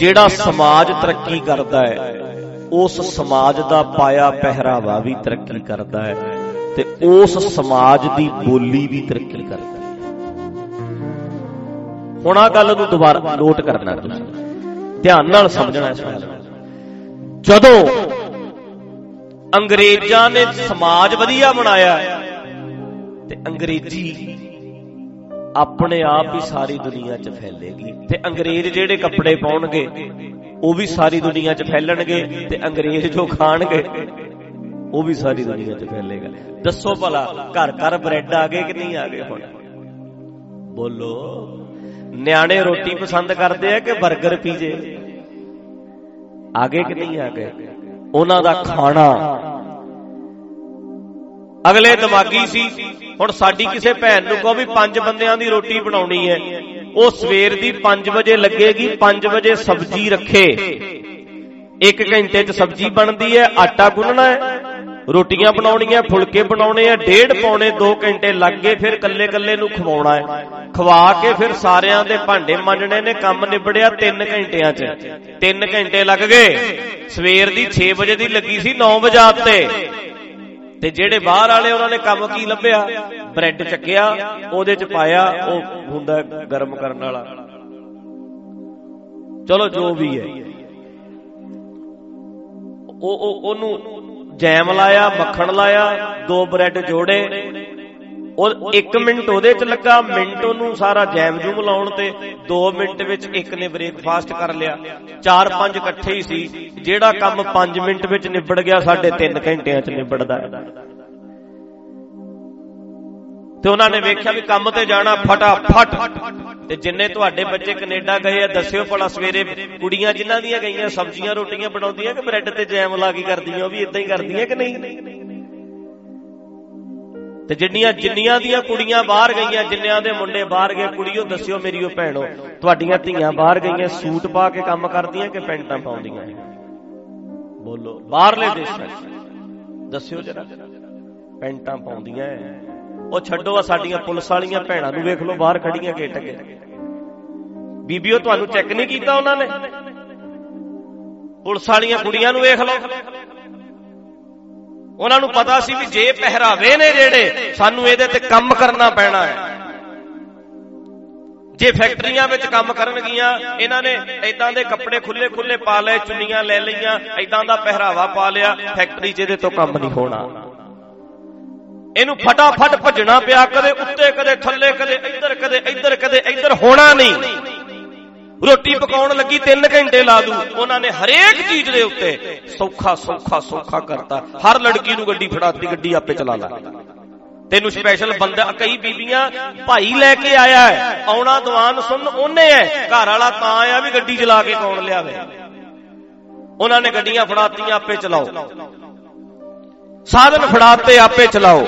ਜਿਹੜਾ ਸਮਾਜ ਤਰੱਕੀ ਕਰਦਾ ਹੈ, ਉਸ ਸਮਾਜ ਦਾ ਪਾਇਆ ਪਹਿਰਾਵਾ ਵੀ ਤਰੱਕੀ ਕਰਦਾ ਹੈ ਤੇ ਉਸ ਸਮਾਜ ਦੀ ਬੋਲੀ ਵੀ ਤਰੱਕੀ ਕਰਦੀ ਹੈ। ਹੁਣ ਆ ਗੱਲ ਨੂੰ ਦੁਬਾਰਾ ਨੋਟ ਕਰਨਾ ਤੁਸੀਂ। ਧਿਆਨ ਨਾਲ ਸਮਝਣਾ ਇਸ ਗੱਲ ਨੂੰ। ਜਦੋਂ ਅੰਗਰੇਜ਼ਾਂ ਨੇ ਸਮਾਜ ਵਧੀਆ ਬਣਾਇਆ, ਤੇ ਅੰਗਰੇਜ਼ੀ ਆਪਣੇ ਆਪ ਹੀ ਸਾਰੀ ਦੁਨੀਆ 'ਚ ਫੈਲੇਗੀ ਤੇ ਅੰਗਰੇਜ਼ ਜਿਹੜੇ ਕੱਪੜੇ ਪਾਉਣਗੇ, ਉਹ ਵੀ ਸਾਰੀ ਦੁਨੀਆ 'ਚ ਫੈਲਣਗੇ ਤੇ ਅੰਗਰੇਜ਼ ਜੋ ਖਾਣਗੇ, ਉਹ ਵੀ ਸਾਰੀ ਦੁਨੀਆ 'ਚ ਫੈਲੇਗਾ। ਦੱਸੋ ਭਲਾ, ਘਰ ਘਰ ਬ੍ਰੈਡ ਆ ਗਏ ਕਿ ਨਹੀਂ ਆ ਗਏ ਹੁਣ? ਬੋਲੋ, ਨਿਆਣੇ ਰੋਟੀ ਪਸੰਦ ਕਰਦੇ ਆ ਕਿ 버ਗਰ ਪੀਜੇ? ਆ ਗਏ ਕਿ ਨਹੀਂ ਆ ਗਏ? ਉਹਨਾਂ ਦਾ ਖਾਣਾ। ਅਗਲੇ ਦਿਮਾਗੀ ਸੀ ਹੁਣ ਸਾਡੀ ਕਿਸੇ ਭੈਣ ਨੂੰ ਕਹੋ ਵੀ ਪੰਜ ਬੰਦਿਆਂ ਦੀ ਰੋਟੀ ਬਣਾਉਣੀ ਹੈ। ਉਹ ਸਵੇਰ ਦੀ 5 ਵਜੇ ਲੱਗੇਗੀ 5 ਵਜੇ ਸਬਜ਼ੀ ਰੱਖੇ। 1 ਘੰਟੇ 'ਚ ਸਬਜ਼ੀ ਬਣਦੀ ਹੈ ਆਟਾ ਗੁੰਨਣਾ ਹੈ। ਰੋਟੀਆਂ ਬਣਾਉਣੀਆਂ ਫੁਲਕੇ ਬਣਾਉਣੇ ਆ ਡੇਢ ਪੌਣੇ 2 ਘੰਟੇ ਲੱਗ ਗਏ ਫਿਰ ਕੱਲੇ ਕੱਲੇ ਨੂੰ ਖਵਾਉਣਾ ਹੈ। ਖਵਾ ਕੇ ਫਿਰ ਸਾਰਿਆਂ ਦੇ ਭਾਂਡੇ ਮਾਂਜਣੇ ਨੇ ਕੰਮ ਨਿਬੜਿਆ 3 ਘੰਟਿਆਂ 'ਚ। 3 ਘੰਟੇ ਲੱਗ ਗਏ। ਸਵੇਰ ਦੀ 6 ਵਜੇ ਦੀ ਲੱਗੀ ਸੀ 9 ਵਜੇ ਤੇ ਤੇ ਜਿਹੜੇ ਬਾਹਰ ਵਾਲੇ ਉਹਨਾਂ ਨੇ ਕੰਮ ਕੀ ਲੱਭਿਆ? ਬ੍ਰੈਡ ਚੱਕਿਆ, ਉਹਦੇ 'ਚ ਪਾਇਆ, ਉਹ ਹੁੰਦਾ ਗਰਮ ਕਰਨ ਵਾਲਾ। ਚਲੋ ਜੋ ਵੀ ਹੈ। ਉਹ ਉਹਨੂੰ ਜੈਮ ਲਾਇਆ, ਮੱਖਣ ਲਾਇਆ, ਦੋ ਬ੍ਰੈਡ ਜੋੜੇ ਉਹ 1 ਮਿੰਟ ਉਹਦੇ ਚ ਲੱਗਾ, ਮਿੰਟ ਉਹਨੂੰ ਸਾਰਾ ਜੈਮ ਜੂਮ ਲਾਉਣ ਤੇ 2 ਮਿੰਟ ਵਿੱਚ ਇੱਕ ਨੇ ਬ੍ਰੇਕਫਾਸਟ ਕਰ ਲਿਆ। 4-5 ਇਕੱਠੇ ਹੀ ਸੀ, ਜਿਹੜਾ ਕੰਮ 5 ਮਿੰਟ ਵਿੱਚ ਨਿਬੜ ਗਿਆ ਸਾਡੇ 3 ਘੰਟਿਆਂ ਚ ਨਿਬੜਦਾ। ਤੇ ਉਹਨਾਂ ਨੇ ਵੇਖਿਆ ਵੀ ਕੰਮ ਤੇ ਜਾਣਾ ਫਟਾਫਟ। ਤੇ ਜਿੰਨੇ ਤੁਹਾਡੇ ਬੱਚੇ ਕੈਨੇਡਾ ਗਏ ਆ, ਦੱਸਿਓ ਭਲਾ ਸਵੇਰੇ ਕੁੜੀਆਂ ਜਿਨ੍ਹਾਂ ਦੀਆਂ ਗਈਆਂ, ਸਬਜ਼ੀਆਂ ਰੋਟੀਆਂ ਬਣਾਉਂਦੀਆਂ ਕਿ ਬ੍ਰੈਡ ਤੇ ਜੈਮ ਲਾ ਕੇ ਕਰਦੀਆਂ, ਉਹ ਵੀ ਇਦਾਂ ਹੀ ਕਰਦੀਆਂ ਕਿ ਨਹੀਂ? ਤੇ ਜਿੰਨੀਆਂ ਜਿੰਨੀਆਂ ਦੀਆਂ ਕੁੜੀਆਂ ਬਾਹਰ ਗਈਆਂ, ਜਿੰਨਿਆਂ ਦੇ ਮੁੰਡੇ ਬਾਹਰ ਗਏ, ਕੁੜੀਓ ਦੱਸਿਓ ਮੇਰੀਓ ਭੈਣੋ, ਤੁਹਾਡੀਆਂ ਧੀਆਂ ਬਾਹਰ ਗਈਆਂ, ਸੂਟ ਪਾ ਕੇ ਕੰਮ ਕਰਦੀਆਂ ਕਿ ਪੈਂਟਾਂ ਪਾਉਂਦੀਆਂ? ਬੋਲੋ, ਬਾਹਰਲੇ ਦੇਸ਼ਾਂ 'ਚ ਦੱਸਿਓ ਜਰਾ। ਪੈਂਟਾਂ ਪਾਉਂਦੀਆਂ ਉਹ ਛੱਡੋ ਆ ਸਾਡੀਆਂ ਪੁਲਿਸ ਵਾਲੀਆਂ ਭੈਣਾਂ ਨੂੰ ਵੇਖ ਲਓ, ਬਾਹਰ ਖੜੀਆਂ ਗੇਟ ਕੇ ਬੀਬੀਓ, ਤੁਹਾਨੂੰ ਚੈੱਕ ਨਹੀਂ ਕੀਤਾ ਉਹਨਾਂ ਨੇ? ਪੁਲਿਸ ਵਾਲੀਆਂ ਕੁੜੀਆਂ ਨੂੰ ਵੇਖ ਲਓ। ਉਹਨਾਂ ਨੂੰ ਪਤਾ ਸੀ ਵੀ ਜੇ ਪਹਿਰਾਵੇ ਨੇ ਜਿਹੜੇ, ਸਾਨੂੰ ਇਹਦੇ ਤੇ ਕੰਮ ਕਰਨਾ ਪੈਣਾ ਹੈ। ਜੇ ਫੈਕਟਰੀਆਂ ਵਿੱਚ ਕੰਮ ਕਰਨਗੀਆਂ, ਇਹਨਾਂ ਨੇ ਐਦਾਂ ਦੇ ਕੱਪੜੇ ਖੁੱਲੇ ਖੁੱਲੇ ਪਾ ਲਏ, ਚੁੰਨੀਆਂ ਲੈ ਲਈਆਂ ਐਦਾਂ ਦਾ ਪਹਿਰਾਵਾ ਪਾ ਲਿਆ, ਫੈਕਟਰੀ 'ਚ ਇਹਦੇ ਤੋਂ ਕੰਮ ਨਹੀਂ ਹੋਣਾ। ਇਹਨੂੰ ਫਟਾਫਟ ਭੱਜਣਾ ਪਿਆ, ਕਦੇ ਉੱਤੇ, ਕਦੇ ਥੱਲੇ, ਕਦੇ ਇੱਧਰ ਕਦੇ ਇੱਧਰ ਕਦੇ ਇੱਧਰ ਹੋਣਾ ਨਹੀਂ। ਰੋਟੀ ਪਕਾਉਣ ਲੱਗੀ 3 ਘੰਟੇ ਲਾ ਦੂ। ਉਹਨਾਂ ਨੇ ਹਰੇਕ ਚੀਜ਼ ਦੇ ਉੱਤੇ ਸੌਖਾ ਸੌਖਾ ਸੌਖਾ ਕਰਤਾ। ਹਰ ਲੜਕੀ ਨੂੰ ਗੱਡੀ ਫੜਾਤੀ, ਗੱਡੀ ਆਪੇ ਚਲਾ ਲੈ। ਤੈਨੂੰ ਸਪੈਸ਼ਲ ਬੰਦਾ, ਕਈ ਬੀਬੀਆਂ ਭਾਈ ਲੈ ਕੇ ਆਇਆ ਹੈ, ਆਉਣਾ ਦੀਵਾਨ ਸੁਣ ਉਹਨੇ ਹੈ, ਘਰ ਵਾਲਾ ਤਾਂ ਆਇਆ ਵੀ ਗੱਡੀ ਚਲਾ ਕੇ ਕੌਣ ਲਿਆਵੇ। ਉਹਨਾਂ ਨੇ ਗੱਡੀਆਂ ਫੜਾਤੀਆਂ, ਆਪੇ ਚਲਾਓ। ਸਾਧਨ ਫੜਾਤੇ, ਆਪੇ ਚਲਾਓ।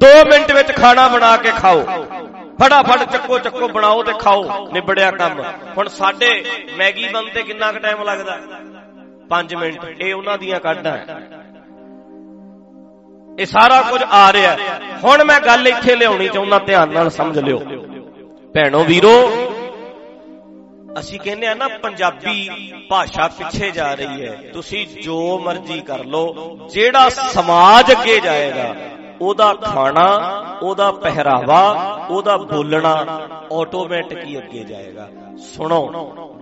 2 ਮਿੰਟ ਵਿੱਚ ਖਾਣਾ ਬਣਾ ਕੇ ਖਾਓ। ਫਟਾਫਟ ਚੱਕੋ ਚੱਕੋ, ਬਣਾਓ ਤੇ ਖਾਓ, ਨਿਬੜਿਆ ਕੰਮ। ਹੁਣ ਸਾਡੇ ਮੈਗੀ ਬਣਦੇ ਕਿੰਨਾ ਕੁ ਟਾਈਮ ਲੱਗਦਾ? 5 ਮਿੰਟ। ਇਹ ਉਹਨਾਂ ਦੀਆਂ ਕੱਢਾਂ ਇਹ ਸਾਰਾ ਕੁਝ ਆ ਰਿਹਾ ਹੁਣ ਮੈਂ ਗੱਲ ਇੱਥੇ ਲਿਆਉਣੀ ਚਾਹੁੰਦਾ, ਧਿਆਨ ਨਾਲ ਸਮਝ ਲਿਓ। ਭੈਣੋ ਵੀਰੋ, ਅਸੀਂ ਕਹਿੰਦੇ ਆ ਨਾ, ਪੰਜਾਬੀ ਭਾਸ਼ਾ ਪਿੱਛੇ ਜਾ ਰਹੀ ਹੈ। ਤੁਸੀਂ ਜੋ ਮਰਜ਼ੀ ਕਰ ਲਓ, ਜਿਹੜਾ ਸਮਾਜ ਅੱਗੇ ਜਾਏਗਾ ਉਹਦਾ ਖਾਣਾ, ਉਹਦਾ ਪਹਿਰਾਵਾ, ਉਹਦਾ ਬੋਲਣਾ ਆਟੋਮੈਟਿਕ ਹੀ ਅੱਗੇ ਜਾਏਗਾ। ਸੁਣੋ,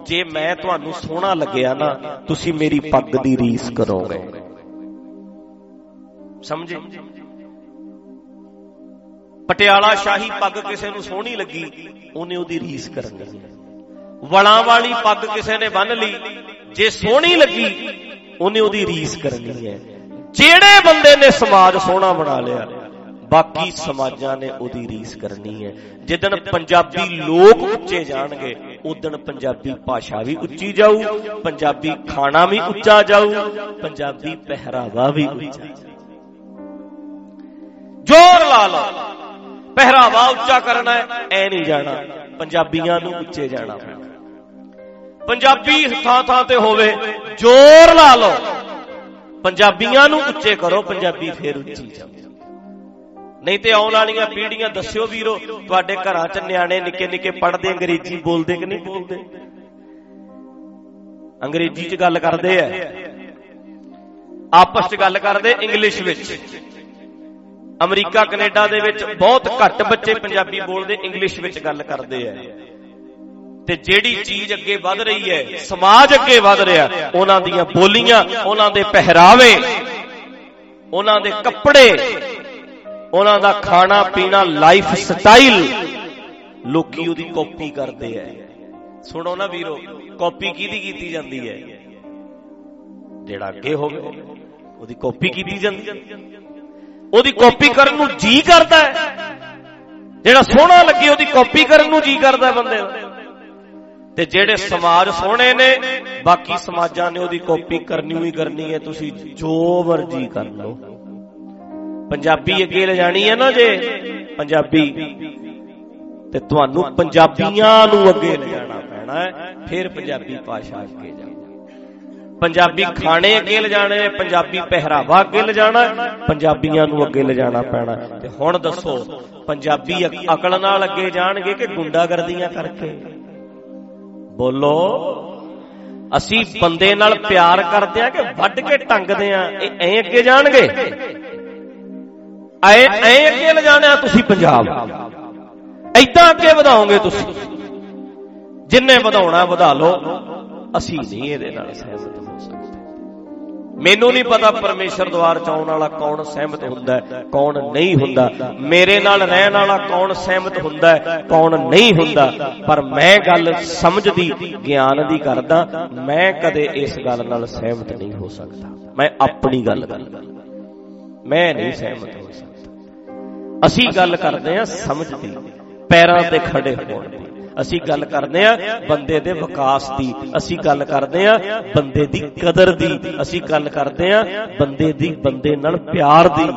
ਜੇ ਮੈਂ ਤੁਹਾਨੂੰ ਸੋਹਣਾ ਲੱਗਿਆ ਨਾ, ਤੁਸੀਂ ਮੇਰੀ ਪੱਗ ਦੀ ਰੀਸ ਕਰੋਗੇ। ਸਮਝੇ? ਪਟਿਆਲਾ ਸ਼ਾਹੀ ਪੱਗ ਕਿਸੇ ਨੂੰ ਸੋਹਣੀ ਲੱਗੀ, ਉਹਨੇ ਉਹਦੀ ਰੀਸ ਕਰਨੀ ਹੈ ਵਲਾਂ ਵਾਲੀ ਪੱਗ ਕਿਸੇ ਨੇ ਬੰਨ ਲਈ, ਜੇ ਸੋਹਣੀ ਲੱਗੀ, ਉਹਨੇ ਉਹਦੀ ਰੀਸ ਕਰਨੀ ਹੈ। ਜਿਹੜੇ ਬੰਦੇ ਨੇ ਸਮਾਜ ਸੋਹਣਾ ਬਣਾ ਲਿਆ, ਬਾਕੀ ਸਮਾਜਾਂ ਨੇ ਉਹਦੀ ਰੀਸ ਕਰਨੀ ਹੈ। ਜਿੱਦਣ ਪੰਜਾਬੀ ਲੋਕ ਉੱਚੇ ਜਾਣਗੇ ਉਦਣ ਪੰਜਾਬੀ ਭਾਸ਼ਾ ਵੀ ਉੱਚੀ ਜਾਊ, ਪੰਜਾਬੀ ਖਾਣਾ ਵੀ ਉੱਚਾ ਜਾਊ, ਪੰਜਾਬੀ ਪਹਿਰਾਵਾ ਵੀ ਉੱਚਾ ਜੋਰ ਲਾ ਲਾ ਪਹਿਰਾਵਾ ਉੱਚਾ ਕਰਨਾ ਹੈ, ਐ ਨਹੀਂ ਜਾਣਾ, ਪੰਜਾਬੀਆਂ ਨੂੰ ਉੱਚੇ ਜਾਣਾ ਪੰਜਾਬੀ ਥਾਂ ਥਾਂ ਤੇ ਹੋਵੇ, ਜ਼ੋਰ ਲਾ ਲਓ। ਪੰਜਾਬੀਆਂ ਨੂੰ ਉੱਚੇ ਕਰੋ, ਪੰਜਾਬੀ ਫੇਰ ਉੱਚੀ ਜਾਵੇ ਨਹੀਂ ਤੇ ਆਉਣ ਵਾਲੀਆਂ ਪੀੜ੍ਹੀਆਂ ਦੱਸਿਓ ਵੀਰੋ, ਤੁਹਾਡੇ ਘਰਾਂ 'ਚ ਨਿਆਣੇ ਨਿੱਕੇ ਨਿੱਕੇ ਪੜ੍ਹਦੇ, ਅੰਗਰੇਜ਼ੀ ਬੋਲਦੇ ਕਿ ਨਹੀਂ ਬੋਲਦੇ? ਅੰਗਰੇਜ਼ੀ 'ਚ ਗੱਲ ਕਰਦੇ ਆ। ਆਪਸ 'ਚ ਗੱਲ ਕਰਦੇ ਇੰਗਲਿਸ਼ ਵਿੱਚ। ਅਮਰੀਕਾ, ਕੈਨੇਡਾ ਦੇ ਵਿੱਚ ਬਹੁਤ ਘੱਟ ਬੱਚੇ ਪੰਜਾਬੀ ਬੋਲਦੇ, ਇੰਗਲਿਸ਼ ਵਿੱਚ ਗੱਲ ਕਰਦੇ ਆ। ਤੇ ਜਿਹੜੀ ਚੀਜ਼ ਅੱਗੇ ਵੱਧ ਰਹੀ ਹੈ, ਸਮਾਜ ਅੱਗੇ ਵੱਧ ਰਿਹਾ, ਉਹਨਾਂ ਦੀਆਂ ਬੋਲੀਆਂ, ਉਹਨਾਂ ਦੇ ਪਹਿਰਾਵੇ, ਉਹਨਾਂ ਦੇ ਕੱਪੜੇ, ਉਹਨਾਂ ਦਾ ਖਾਣਾ ਪੀਣਾ ਲਾਈਫ ਸਟਾਈਲ ਲੋਕੀ ਉਹਦੀ ਕਾਪੀ ਕਰਦੇ ਆ ਸੁਣੋ ਨਾ ਵੀਰੋ ਕਾਪੀ ਕਿਹਦੀ ਕੀਤੀ ਜਾਂਦੀ ਹੈ ਜਿਹੜਾ ਅੱਗੇ ਹੋਵੇ, ਉਹਦੀ ਕਾਪੀ ਕੀਤੀ ਜਾਂਦੀ ਹੈ ਉਹਦੀ ਕਾਪੀ ਕਰਨ ਨੂੰ ਜੀ ਕਰਦਾ ਹੈ ਜਿਹੜਾ ਸੋਹਣਾ ਲੱਗੇ, ਉਹਦੀ ਕਾਪੀ ਕਰਨ ਨੂੰ ਜੀ ਕਰਦਾ ਬੰਦੇ ਦਾ। ਤੇ ਜਿਹੜੇ ਸਮਾਜ ਸੋਹਣੇ ਨੇ, ਬਾਕੀ ਸਮਾਜਾਂ ਨੇ ਉਹਦੀ ਕਾਪੀ ਕਰਨੀ ਹੀ ਕਰਨੀ ਹੈ, ਤੁਸੀਂ ਜੋ ਮਰਜ਼ੀ ਕਰ ਲਓ। ਪੰਜਾਬੀ ਅੱਗੇ ਲਿਜਾਣੀ ਹੈ ਨਾ ਜੇ, ਪੰਜਾਬੀ। ਤੇ ਤੁਹਾਨੂੰ ਪੰਜਾਬੀਆਂ ਨੂੰ ਅੱਗੇ ਲਿਜਾਣਾ ਪੈਣਾ ਹੈ, ਫਿਰ ਪੰਜਾਬੀ ਭਾਸ਼ਾ ਅੱਗੇ ਜਾਊ ਪੰਜਾਬੀ ਖਾਣੇ ਅੱਗੇ ਲਿਜਾਣੇ ਪੰਜਾਬੀ ਪਹਿਰਾਵਾ ਅੱਗੇ ਲਿਜਾਣਾ ਪੰਜਾਬੀਆਂ ਨੂੰ ਅੱਗੇ ਲਿਜਾਣਾ ਪੈਣਾ ਤੇ ਹੁਣ ਦੱਸੋ, ਪੰਜਾਬੀ ਅਕਲ ਨਾਲ ਅੱਗੇ ਜਾਣਗੇ ਕਿ ਗੁੰਡਾਗਰਦੀਆਂ ਕਰਕੇ? ਬੋਲੋ ਅਸੀਂ ਬੰਦੇ ਨਾਲ ਪਿਆਰ ਕਰਦੇ ਆ ਕਿ ਵੱਢ ਕੇ ਟੰਗਦੇ ਆ? ਇਹ ਐ ਅੱਗੇ ਜਾਣਗੇ? ਐ ਐ ਅੱਗੇ ਲਿਜਾਣਾ ਤੁਸੀਂ ਪੰਜਾਬ। ਐਦਾਂ ਅੱਗੇ ਵਧਾਓਗੇ ਤੁਸੀਂ। ਜਿੰਨੇ ਵਧਾਉਣਾ ਵਧਾ ਲਓ। ਅਸੀਂ ਨਹੀਂ ਇਹਦੇ ਨਾਲ ਸਹਿਮਤ ਹੋ ਸਕਦੇ। ਮੈਨੂੰ ਨਹੀਂ ਪਤਾ ਪਰਮੇਸ਼ਰ ਦਵਾਰ ਚ ਆਉਣ ਵਾਲਾ ਕੌਣ ਸਹਿਮਤ ਹੁੰਦਾ ਹੈ, ਕੌਣ ਨਹੀਂ ਹੁੰਦਾ। ਮੇਰੇ ਨਾਲ ਰਹਿਣ ਵਾਲਾ ਕੌਣ ਸਹਿਮਤ ਹੁੰਦਾ ਹੈ, ਕੌਣ ਨਹੀਂ ਹੁੰਦਾ। ਪਰ ਮੈਂ ਗੱਲ ਸਮਝਦੀ, ਗਿਆਨ ਦੀ ਕਰਦਾ, ਮੈਂ ਕਦੇ ਇਸ ਗੱਲ ਨਾਲ ਸਹਿਮਤ ਨਹੀਂ ਹੋ ਸਕਦਾ। ਮੈਂ ਆਪਣੀ ਗੱਲ ਕਰਦਾ ਮੈਂ ਨਹੀਂ ਸਹਿਮਤ ਹੋ ਸਕਦਾ। ਅਸੀਂ ਗੱਲ ਕਰਦੇ ਹਾਂ ਸਮਝਦੀ, ਪੈਰਾਂ ਤੇ ਖੜੇ ਹੋਣ ਦੀ। ਅਸੀਂ ਗੱਲ ਕਰਦੇ ਆ ਬੰਦੇ ਦੇ ਵਿਕਾਸ ਦੀ, ਅਸੀਂ ਗੱਲ ਕਰਦੇ ਆ ਬੰਦੇ ਦੀ ਕਦਰ ਦੀ, ਅਸੀਂ ਗੱਲ ਕਰਦੇ ਆ ਬੰਦੇ ਦੀ, ਬੰਦੇ ਨਾਲ ਪਿਆਰ ਦੀ।